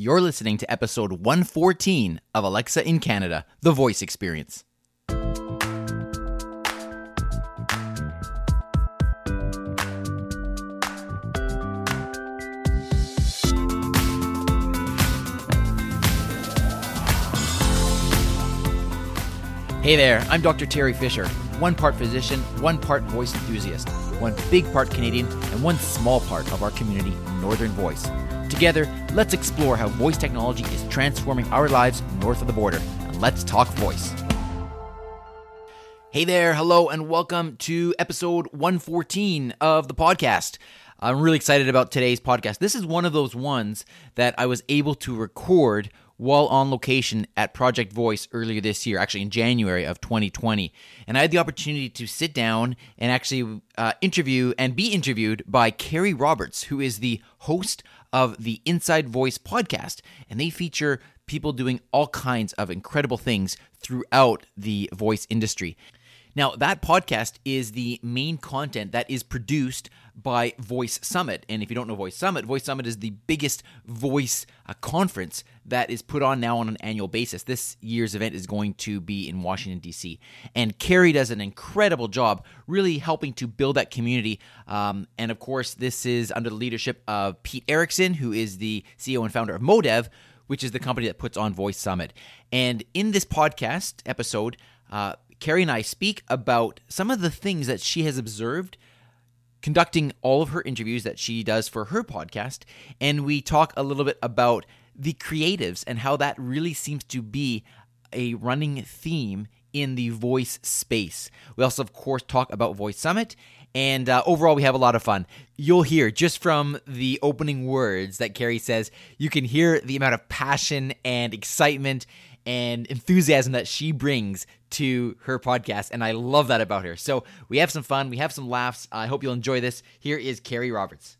You're listening to episode 114 of Alexa in Canada, The Voice Experience. Hey there, I'm Dr. Teri Fisher, one part physician, one part voice enthusiast, one big part Canadian, and one small part of our community, Northern Voice. Together, let's explore how voice technology is transforming our lives north of the border. And let's talk voice. Hey there, hello, and welcome to episode 114 of the podcast. I'm really excited about today's podcast. This is one of those ones that I was able to record while on location at Project Voice earlier this year, actually in January of 2020. And I had the opportunity to sit down and actually uh, interview and be interviewed by Keri Roberts, who is the host of the Inside Voice podcast. And they feature people doing all kinds of incredible things throughout the voice industry. Now, that podcast is the main content that is produced by Voice Summit. And if you don't know Voice Summit, Voice Summit is the biggest voice uh, conference that is put on now on an annual basis. This year's event is going to be in Washington, D.C. And Keri does an incredible job really helping to build that community. Um, and of course, this is under the leadership of Pete Erickson, who is the CEO and founder of Modev, which is the company that puts on Voice Summit. And in this podcast episode, uh, Keri and I speak about some of the things that she has observed conducting all of her interviews that she does for her podcast. And we talk a little bit about the creatives and how that really seems to be a running theme in the voice space. We also, of course, talk about Voice Summit. And uh, overall, we have a lot of fun. You'll hear just from the opening words that Keri says, you can hear the amount of passion and excitement and enthusiasm that she brings to her podcast. And I love that about her. So we have some fun, we have some laughs. I hope you'll enjoy this. Here is Keri Roberts.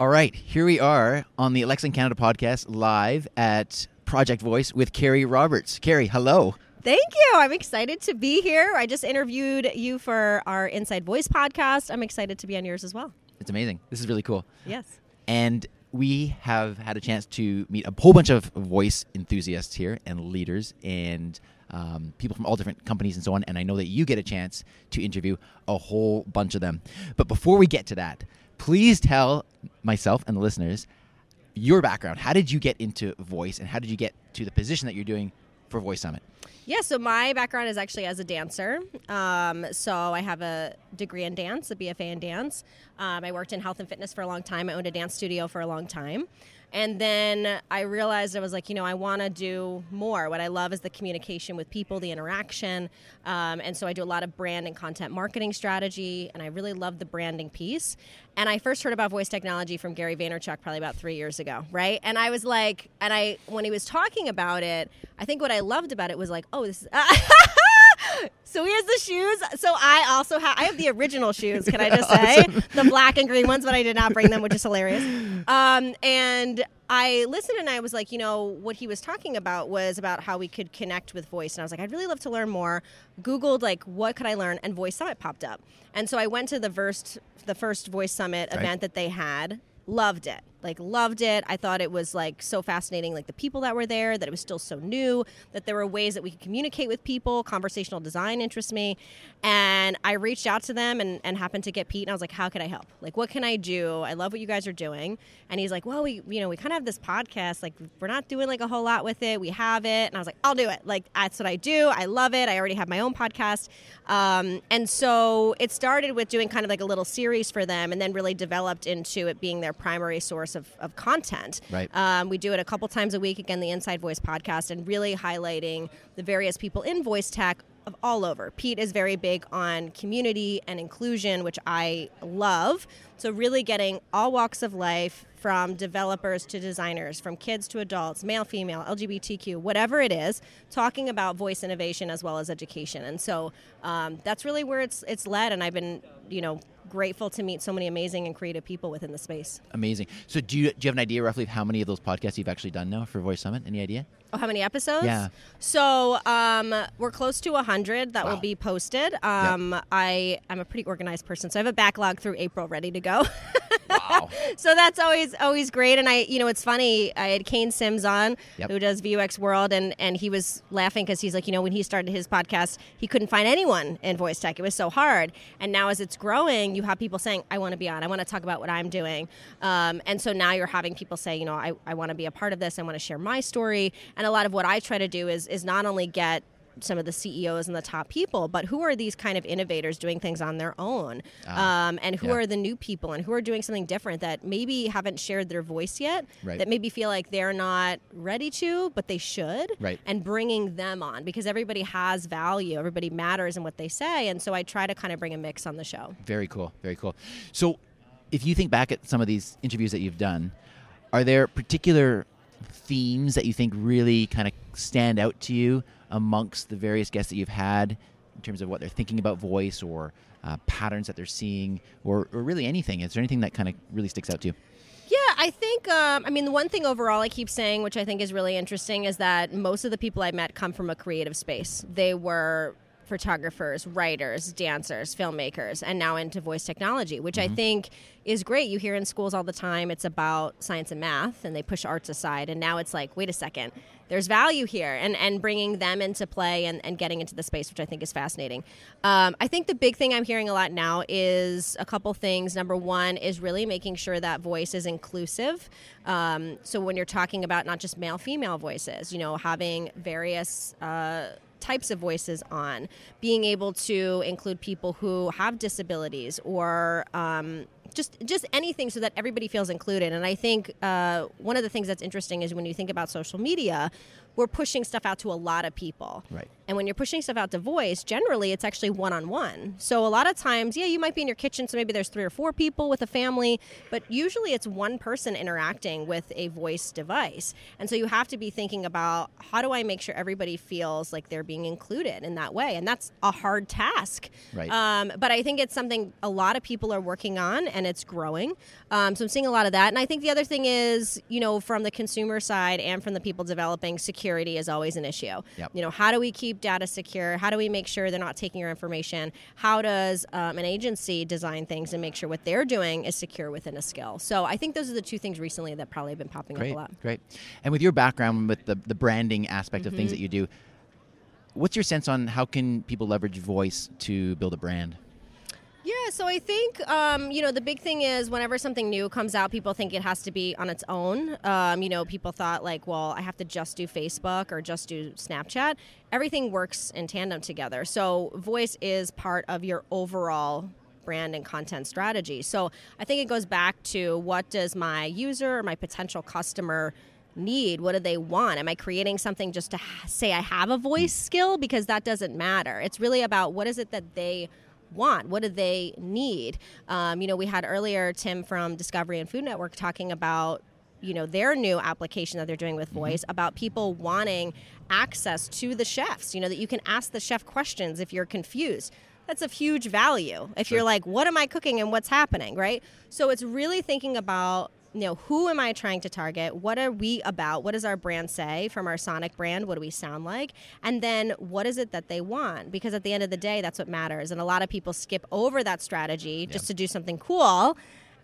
All right, here we are on the Alexa in Canada podcast live at Project Voice with Keri Roberts. Keri, hello. Thank you. I'm excited to be here. I just interviewed you for our Inside Voice podcast. I'm excited to be on yours as well. It's amazing. This is really cool. Yes. And we have had a chance to meet a whole bunch of voice enthusiasts here and leaders and um, people from all different companies and so on. And I know that you get a chance to interview a whole bunch of them. But before we get to that, please tell myself and the listeners your background. How did you get into voice and how did you get to the position that you're doing for Voice Summit? Yeah, so my background is actually as a dancer. Um, so I have a degree in dance, a BFA in dance. Um, I worked in health and fitness for a long time. I owned a dance studio for a long time. And then I realized I was like, you know, I want to do more. What I love is the communication with people, the interaction. Um, and so I do a lot of brand and content marketing strategy. And I really love the branding piece. And I first heard about voice technology from Gary Vaynerchuk probably about three years ago, right? And I was like, and I, when he was talking about it, I think what I loved about it was like, oh, this is. So he has the shoes. So I also have I have the original shoes. Can I just say awesome. the black and green ones, but I did not bring them, which is hilarious. Um, and I listened and I was like, you know, what he was talking about was about how we could connect with voice. And I was like, I'd really love to learn more. Googled like what could I learn, and Voice Summit popped up. And so I went to the first the first Voice Summit right. event that they had. Loved it like loved it. I thought it was like so fascinating, like the people that were there, that it was still so new, that there were ways that we could communicate with people. Conversational design interests me. And I reached out to them and, and happened to get Pete and I was like, how can I help? Like, what can I do? I love what you guys are doing. And he's like, well, we, you know, we kind of have this podcast. Like, we're not doing like a whole lot with it. We have it. And I was like, I'll do it. Like, that's what I do. I love it. I already have my own podcast. Um, and so it started with doing kind of like a little series for them and then really developed into it being their primary source source of, of content. Right. Um, we do it a couple times a week, again, the Inside Voice podcast, and really highlighting the various people in voice tech of all over. Pete is very big on community and inclusion, which I love. So, really getting all walks of life from developers to designers, from kids to adults, male, female, LGBTQ, whatever it is, talking about voice innovation as well as education. And so um, that's really where it's it's led. And I've been, you know, grateful to meet so many amazing and creative people within the space. Amazing. So, do you do you have an idea roughly of how many of those podcasts you've actually done now for Voice Summit? Any idea? Oh, how many episodes? Yeah. So um, we're close to 100 that Wow. will be posted. Um, I am a pretty organized person, so I have a backlog through April ready to go. Wow. so that's always always great. And I, you know, it's funny. I had Kane Simms on, Yep. who does VUX World, and and he was laughing because he's like, you know, when he started his podcast, he couldn't find anyone in voice tech. It was so hard. And now as it's growing, you have people saying, I want to be on. I want to talk about what I'm doing. Um, and so now you're having people say, you know, I, I want to be a part of this. I want to share my story. And a lot of what I try to do is is not only get some of the CEOs and the top people, but who are these kind of innovators doing things on their own? um, and who yeah. are the new people and who are doing something different that maybe haven't shared their voice yet, Right. that maybe feel like they're not ready to, but they should. Right. And bringing them on because everybody has value, everybody matters in what they say. And so I try to kind of bring a mix on the show. Very cool. Very cool. So, if you think back at some of these interviews that you've done, are there particular themes that you think really kind of stand out to you amongst the various guests that you've had in terms of what they're thinking about voice or uh, patterns that they're seeing or, or really anything? Is there anything that kind of really sticks out to you? Yeah, I think, um, I mean, the one thing overall I keep saying, which I think is really interesting, is that most of the people I met come from a creative space. They were photographers, writers, dancers, filmmakers, and now into voice technology, which I think is great. You hear in schools all the time it's about science and math, and they push arts aside. And now it's like, wait a second, there's value here, and, and bringing them into play and, and getting into the space, which I think is fascinating. Um, I think the big thing I'm hearing a lot now is a couple things. Number one is really making sure that voice is inclusive. Um, so when you're talking about not just male female voices, you know, having various uh, types of voices on, being able to include people who have disabilities or um, just just anything so that everybody feels included. And I think uh, one of the things that's interesting is when you think about social media, we're pushing stuff out to a lot of people. Right. And when you're pushing stuff out to voice, generally it's actually one on one. So a lot of times, yeah, you might be in your kitchen, so maybe there's three or four people with a family, but usually it's one person interacting with a voice device. And so you have to be thinking about how do I make sure everybody feels like they're being included in that way? And that's a hard task. Right. Um, but I think it's something a lot of people are working on and it's growing. Um, so I'm seeing a lot of that. And I think the other thing is, you know, from the consumer side and from the people developing, security is always an issue. Yep. You know, how do we keep data secure? How do we make sure they're not taking your information? How does um, an agency design things and make sure what they're doing is secure within a skill? So I think those are the two things recently that probably have been popping Great, up a lot. great. And with your background with the, the branding aspect of things Mm-hmm. that you do, what's your sense on how can people leverage voice to build a brand? So I think um, you know the big thing is whenever something new comes out, people think it has to be on its own. Um, you know, people thought like, well, I have to just do Facebook or just do Snapchat. Everything works in tandem together. So voice is part of your overall brand and content strategy. So I think it goes back to what does my user or my potential customer need? What do they want? Am I creating something just to ha- say I have a voice skill? Because that doesn't matter. It's really about what is it that they want? What do they need? Um, you know, we had earlier Tim from Discovery and Food Network talking about you know their new application that they're doing with voice about people wanting access to the chefs. You know that you can ask the chef questions if you're confused. That's of huge value. If you're like what am i cooking and what's happening right? So it's really thinking about you know who am i trying to target? What are we about? What does our brand say from our sonic brand? What do we sound like? And then what is it that they want? Because at the end of the day that's what matters. And a lot of people skip over that strategy just to do something cool.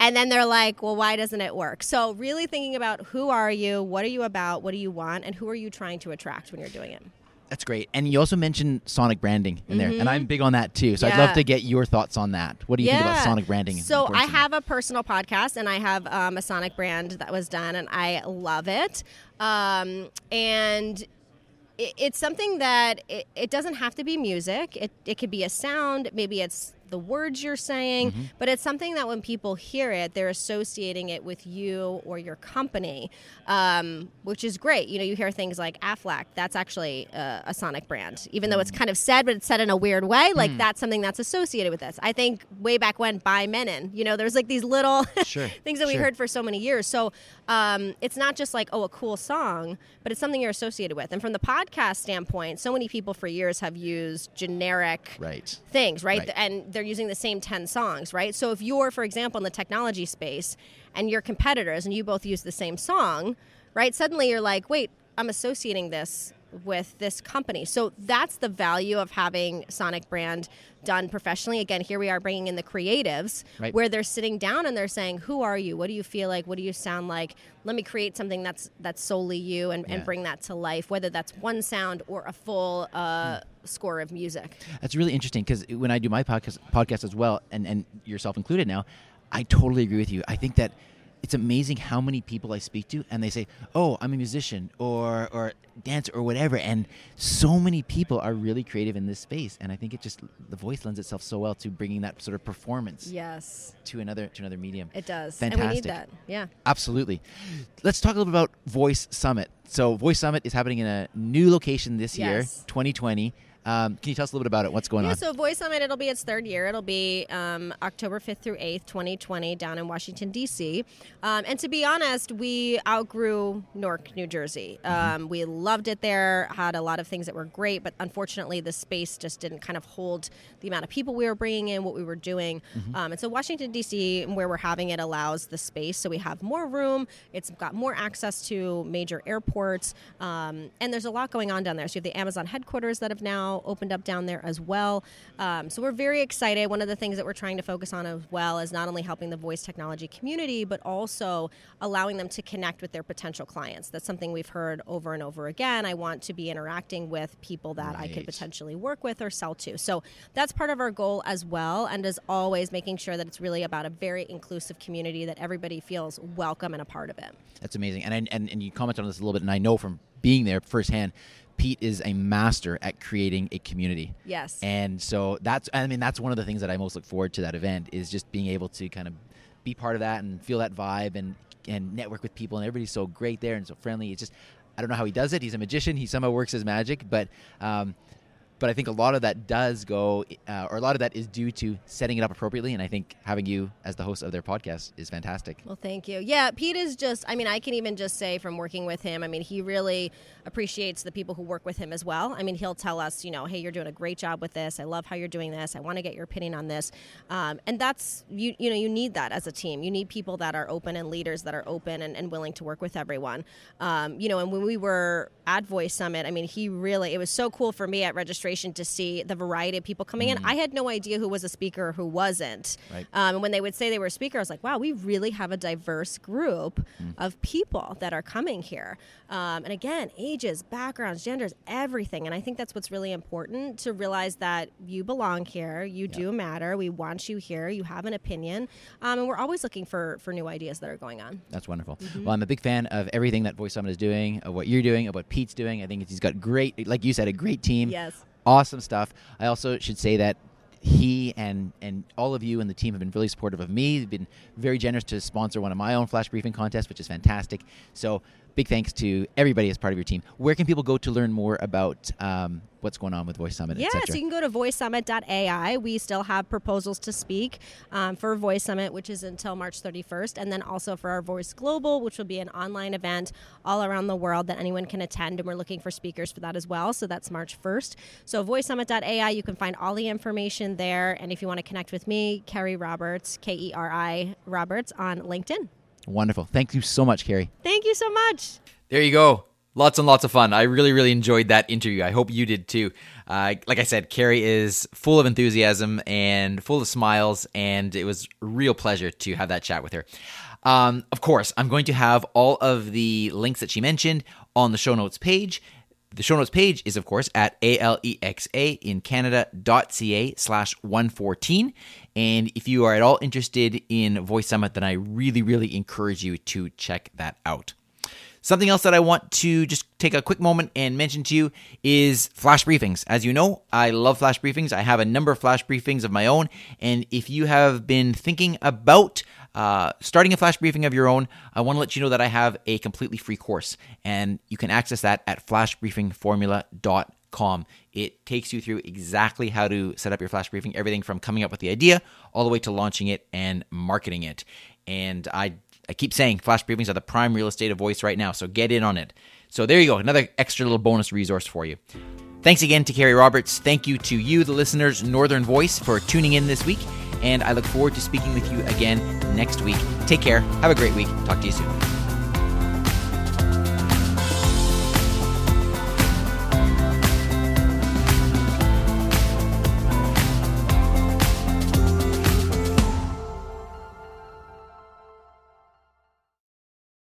And then they're like well why doesn't it work? So really thinking about who are you what are you about what do you want and who are you trying to attract when you're doing it That's great. And you also mentioned sonic branding in there, and I'm big on that too. So I'd Mm-hmm. Love to get your thoughts on that. What do you think about sonic branding? So I have a personal podcast, and I have um, a Sonic brand that was done, and I love it. Um, and it, it's something that it, it doesn't have to be music. It it could be a sound. Maybe it's the words you're saying, Mm-hmm. but it's something that when people hear it, they're associating it with you or your company, um, which is great. You know, you hear things like Aflac. That's actually uh, a Sonic brand, even though it's Mm. kind of said, but it's said in a weird way. Like that's something that's associated with this. I think way back when, by Mennen, you know, there's like these little Sure, things that we sure. heard for so many years. So um, it's not just like, oh, a cool song, but it's something you're associated with. And from the podcast standpoint, so many people for years have used generic right. things, right? Right. And they're using the same 10 songs, right? So if you're, for example, in the technology space and you're competitors and you both use the same song, right? Suddenly you're like, wait, I'm associating this with this company. So that's the value of having Sonic brand done professionally. Again, here we are bringing in the creatives Right. where they're sitting down and they're saying, "Who are you? What do you feel like? What do you sound like? Let me create something that's that's solely you and, Yeah. and bring that to life, whether that's one sound or a full uh. Score of music." That's really interesting because when I do my podcast, podcast as well, and, and yourself included now, I totally agree with you. I think that it's amazing how many people I speak to and they say, "Oh, I'm a musician or or dancer or whatever," and so many people are really creative in this space, and I think it just the voice lends itself so well to bringing that sort of performance Yes, to another to another medium. it does, Fantastic. and we need that. Yeah. Absolutely. Let's talk a little bit about Voice Summit. So, Voice Summit is happening in a new location this year, 2020. Um, can you tell us a little bit about it? What's going Yeah, on? so Voice Summit, it'll be its third year. It'll be um, October 5th through 8th, 2020, down in Washington, D.C. Um, and to be honest, we outgrew Newark, New Jersey. Mm-hmm. Um, we loved it there, had a lot of things that were great, but unfortunately, the space just didn't kind of hold the amount of people we were bringing in, what we were doing. Mm-hmm. Um, and so, Washington, D.C., where we're having it, allows the space. So, we have more room, it's got more access to major airports, um, and there's a lot going on down there. So, you have the Amazon headquarters that have now opened up down there as well. Um, so, we're very excited. One of the things that we're trying to focus on as well is not only helping the voice technology community, but also allowing them to connect with their potential clients. That's something we've heard over and over again. I want to be interacting with people that I could potentially work with or sell to. So that's part of our goal as well. And as always, making sure that it's really about a very inclusive community that everybody feels welcome and a part of it. That's amazing. And, I, and and you commented on this a little bit, and I know from being there firsthand, Pete is a master at creating a community. Yes. And so that's I mean that's one of the things that I most look forward to that event is just being able to kind of be part of that and feel that vibe and and network with people and everybody's so great there and so friendly. It's just I don't know how he does it. He's a magician. He somehow works his magic, but um, but I think a lot of that does go, uh, or a lot of that is due to setting it up appropriately. And I think having you as the host of their podcast is fantastic. Well, thank you. Yeah, Pete is just, I mean, I can even just say from working with him, I mean, he really appreciates the people who work with him as well. I mean, he'll tell us, you know, hey, you're doing a great job with this. I love how you're doing this. I want to get your opinion on this. Um, and that's, you, you know, you need that as a team. You need people that are open and leaders that are open and, and willing to work with everyone. Um, you know, and when we were at Voice Summit, I mean, he really, it was so cool for me at registration to see the variety of people coming in. I had no idea who was a speaker, who wasn't. Right. Um, and when they would say they were a speaker, I was like, wow, we really have a diverse group of people that are coming here. Um, and again, ages, backgrounds, genders, everything. And I think that's what's really important to realize that you belong here, you do matter, we want you here, you have an opinion, um, and we're always looking for for new ideas that are going on. That's wonderful. Mm-hmm. Well, I'm a big fan of everything that Voice Summit is doing, of what you're doing, of what Pete's doing. I think he's got great, like you said, a great team. Yes. Awesome stuff. I also should say that he and and all of you and the team have been really supportive of me. They've been very generous to sponsor one of my own flash briefing contests, which is fantastic. So big thanks to everybody as part of your team. Where can people go to learn more about um, what's going on with Voice Summit, Yeah, so you can go to voicesummit.ai. We still have proposals to speak um, for Voice Summit, which is until March 31st, and then also for our Voice Global, which will be an online event all around the world that anyone can attend. And we're looking for speakers for that as well. So that's March 1st. So voicesummit.ai, you can find all the information there. And if you want to connect with me, Keri Roberts, K E R I Roberts, on LinkedIn. Wonderful. Thank you so much, Keri. Thank you so much. There you go. Lots and lots of fun. I really, really enjoyed that interview. I hope you did too. Uh, like I said, Keri is full of enthusiasm and full of smiles, and it was a real pleasure to have that chat with her. Um, of course, I'm going to have all of the links that she mentioned on the show notes page. The show notes page is, of course, at alexa in canada.ca slash 114. And if you are at all interested in Voice Summit, then I really, really encourage you to check that out. Something else that I want to just take a quick moment and mention to you is flash briefings. As you know, I love flash briefings. I have a number of flash briefings of my own. And if you have been thinking about uh, starting a flash briefing of your own, I want to let you know that I have a completely free course. And you can access that at flashbriefingformula.com. It takes you through exactly how to set up your flash briefing, everything from coming up with the idea all the way to launching it and marketing it. And I I keep saying flash briefings are the prime real estate of voice right now, so get in on it. So there you go, another extra little bonus resource for you. Thanks again to Keri Roberts. Thank you to you, the listeners, Northern Voice, for tuning in this week. And I look forward to speaking with you again next week. Take care. Have a great week. Talk to you soon.